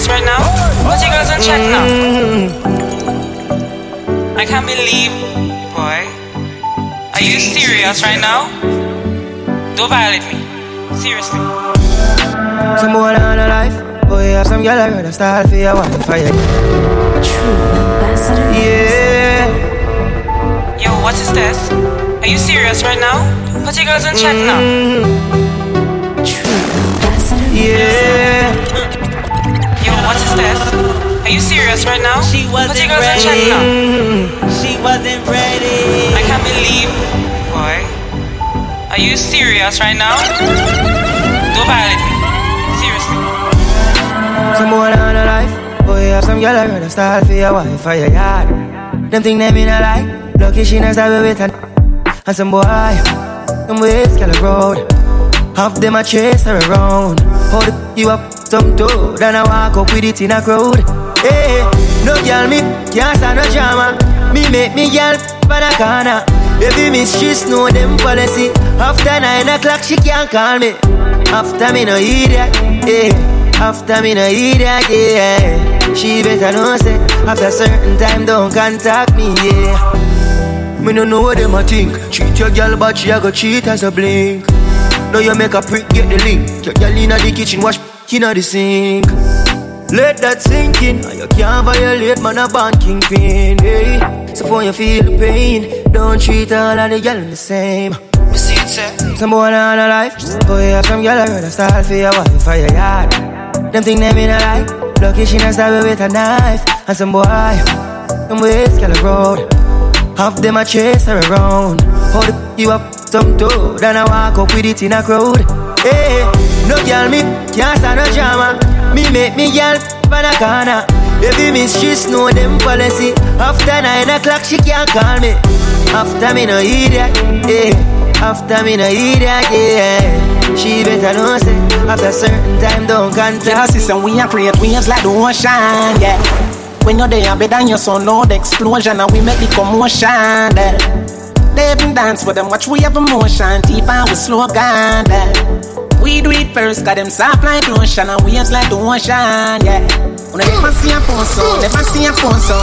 serious right now? Put your girls on check now. I can't believe, boy. Are you serious right now? Don't violate me. Seriously. Some boy on a life. Boy, have some girl I rather start for your wife. For you. True ambassador. Yeah. Yo, what is this? Are you serious right now? Put your girls on check now. Mm-hmm. Right now? She Put wasn't your girls on check ready. now. She wasn't ready. I can't believe, boy. Are you serious right now? Don't violate me. Seriously. Some boy on a life. Oh, boy, have some girl I rather start for your wife. For your yard. Them think them in a lie. Lucky she not start with her. And some boy, them ways girl road. Half them a chase her around. Hold the you up some toe. Then I walk up with it in a crowd. Hey, no girl me can't stand no drama. Me make me girl for the corner. Baby miss she know them policy. After nine o'clock she can't call me. After me no idiot. Yeah. After me no idiot. Yeah. She better know say after certain time don't contact me. Yeah. Me no know what them a think. Treat your girl, but she a go cheat as a blink. Now you make a prick, get the link. Your girl inna the kitchen, wash inna the sink. Let that sink in. And You can't violate, man, a band kingpin. Hey. So for you feel the pain, don't treat all of the girl the same. Me see it, sir. Some boy on a life, oh, boy have some girl I rather start for your wife for your yard. Them think them in a lie, lucky she not stab with a knife. And some boy, them ways girl road. Half them a chase her around. Hold the you up some toe, then I walk up with it in a crowd. Hey, no girl me can't stand no drama. Me make me girl for the corner. Baby she know them policy. After nine o'clock she can't call me. After me no idiot, yeah. After me no idiot, yeah. She better know say after certain time don't contact. Yeah, sister, we are create waves like the ocean, yeah. When you're there, better than your son, loud explosion, and we make the commotion, yeah. They even dance with them, watch we have emotion, deep and we slow down, yeah. We do it first, got them soft like lotion, and waves like the ocean, yeah. When I never see a so, never see a phone so.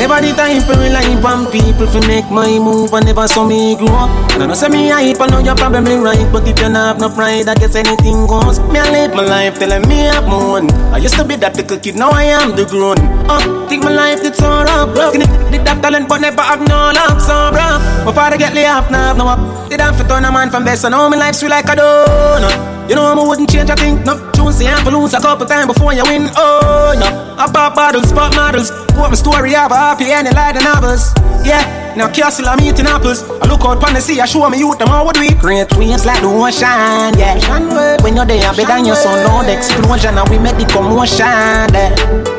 Never the time for rely on people to make my move, and never saw me grow up. And I know say me hype, I know you're probably right, but if you not have no pride, I guess anything goes. Me I live my life telling me I'm one. I used to be that little kid, now I am the grown. Uh, think my life did so rough, bro. Did that talent, but never have no luck, so bro. My father get laid off, now no up. Did I fit a man from best, so now my life sweet like a donut. You know I wouldn't change a thing, no. You have to lose a couple times before you win. Oh no, I pop bottles, pop models. Put my story up, happy and like the novels. Yeah, now castle I'm eating apples. I look out pon the sea, I show me youth them how would we Great waves like the ocean, yeah. When you're there, better than your son, loud explosion, and we make the commotion. Yeah.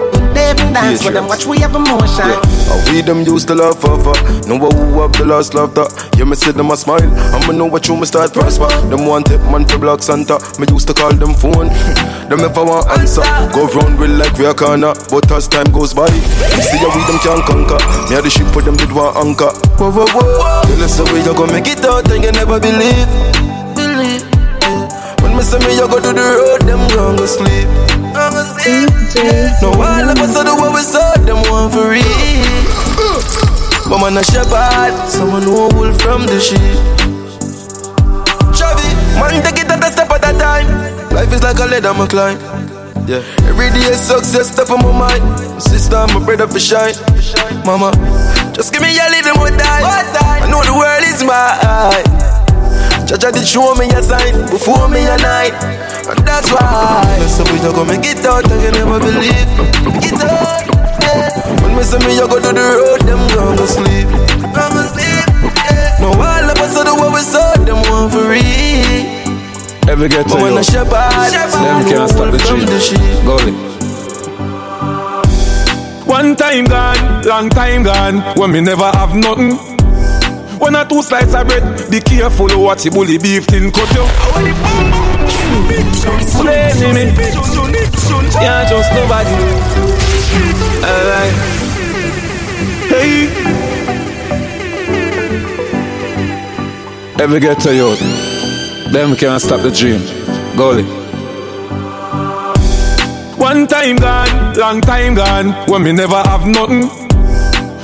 Dance with them, watch we have emotion. Yeah. I we them used to love forever. Know who have the last laughter. Yeah, me see them a smile. I'ma know what you me start prosper. Them want it man for block Santa. Me used to call them phone. them never want answer. Go round real like we a corner. But as time goes by, see how we them can conquer. Me a the ship for them did want anchor. Whoa, whoa, whoa. Tell us how we you gonna make it out and you never. Believe. Me say me you go to the road, them gon' go sleep. No of us are the way we saw them one for real. But man a shepherd, someone who wool from the sheep. Chavi, man take it at a step at a time. Life is like a ladder, my climb. Yeah, every day is success step on my mind. My sister, my brother for shine. Mama, just give me a little more time. I know the world is mine. Jaja did show me a sign before me a night, and that's why. So we just gonna make it out, and you never believe. Make it out, yeah. When me say me, you go to do the road, them gonna sleep. Gonna sleep, yeah. No all of us are the way we saw them one for real. Every get to when you, a shepherd, them can't stop the from dream. sheep. Go. One time gone, long time gone, when me never have nothing. One or two slices of bread, be careful what you bully beef tin cut you. Blame me, yeah, just nobody. Alright, hey. Every get to you, them can't stop the dream. Go it. One time gone, long time gone, when me never have nothing.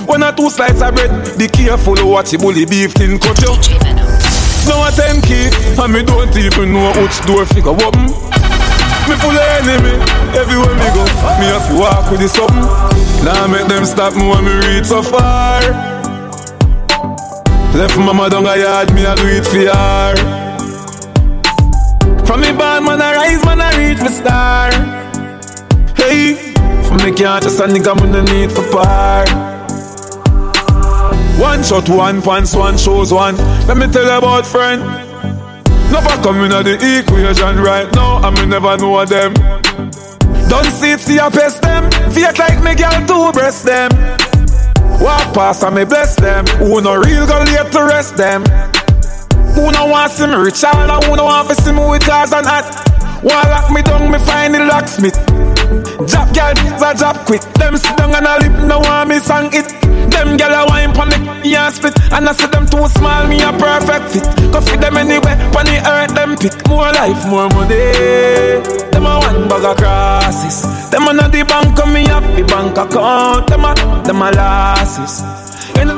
When I two slices of bread, be careful what you bully beef thin cut you. Now a ten key, and me don't even know which door figure open. Me full of enemy, everywhere me go, me have to walk with the something. Now make them stop me when me reach so far. Left mama down a yard, me a do it for her. From me born, man, I rise, man, I reach my star. Hey, from me can't just a nigga, man, no need for par. One shot, one pants, one shows one. Let me tell you about friend. Never coming at the equation right now, and me never know them. Don't see it, see I pest them. Fake like me girl to breast them. Walk past and me bless them. Who no real girl yet to rest them. Who no want see me rich all and who no want to see me with cars and hat. One lock me down, me find the locksmith. Drop girl, a drop quick. Them sit down and a lip, no want me song it. Them gyal a wine pon the yeah spit And I see them too small, me a perfect fit Go fit them anywhere, pon the earth them pick More life, more money Them a one bag of crosses Them a not the bank, and me have the bank account Them a, them a losses And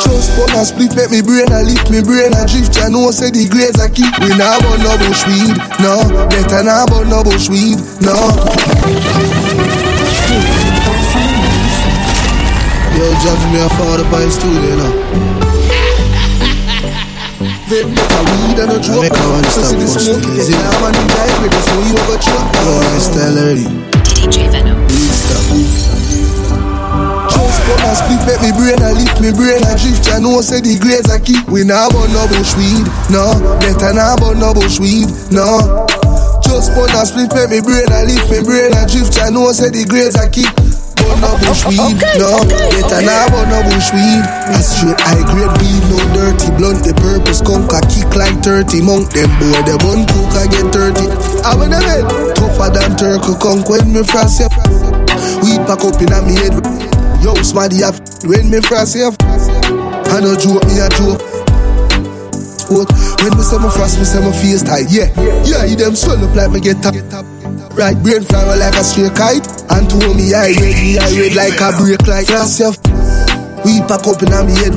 Just one a split make me brain a lift me brain a drift. I know say the grades a keep. We nah burn no bush weed, no. Better nah burn no bush weed, no. Yo, Jack me a father by studio now. Vape better weed and a joke. make a one So stop see the for smoke, still, get is it? down and die with the smoke, you go choke. Yo, I style already. DJ Venom. Weed stop. Just one a split make me brain a lift me brain a drift. I know say the grades a keep. We nah burn no bush weed, no. Better nah burn no bush weed, no. Just one a split make me brain a lift me brain a drift. I know say the grades a keep. Burn no bush weed, no. Better nah burn no bush weed. A straight high grade weed, no dirty blunt. The purpose a kick like 30 monk. Them boy the bun cook a get 30. I when them head tougher than turkey conk when me frost ya. Weed pack up in a me head. Yo, smarty up when me frost ya. I no joke, me a joke. When me say my frost, me say my face tight. Yeah, yeah, you them swell up like me get top. Right brain flower like a straight kite. And to me, I red, me I red like a break like ya. We pack up in me head.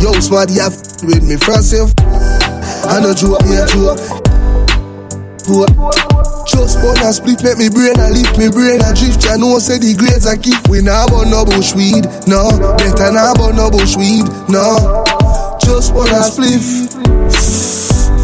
Yo, smarty up with me ya. I no joke, me a joke. What? Just burn a split, make me brain a lift, me brain a drift. I know say the grades I keep. We nah burn no bush weed, no. Better nah burn no bush weed, no. Just burn a spliff.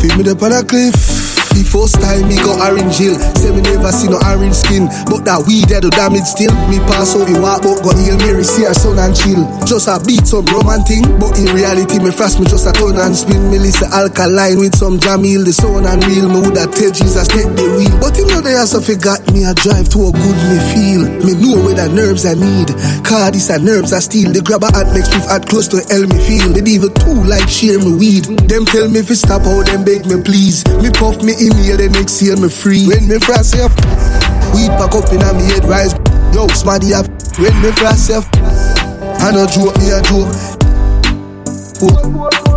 Feel me up on a cliff. The first time me go orange hill, say me never see no orange skin, but that weed that do damage still. Me pass out the walk, but go heal see her son and chill. Just a beat some roman thing, but in reality me fast, me just a turn and spin. Me listen Alkaline with some Jamil, the sound and real. Me woulda tell Jesus take the wheel, but him know they also forgot me. I drive to a good me feel. Me know where the nerves I need. Car this a nerves I steal. The grabber at makes me add close to hell me feel. They even too like share me weed. Them tell me fi stop how them beg me please. Me puff me inhale then exhale me free. When me frost up, weed pack up in a me head rise. Yo, smarty up. When me frost up, I no joke me a joke. Put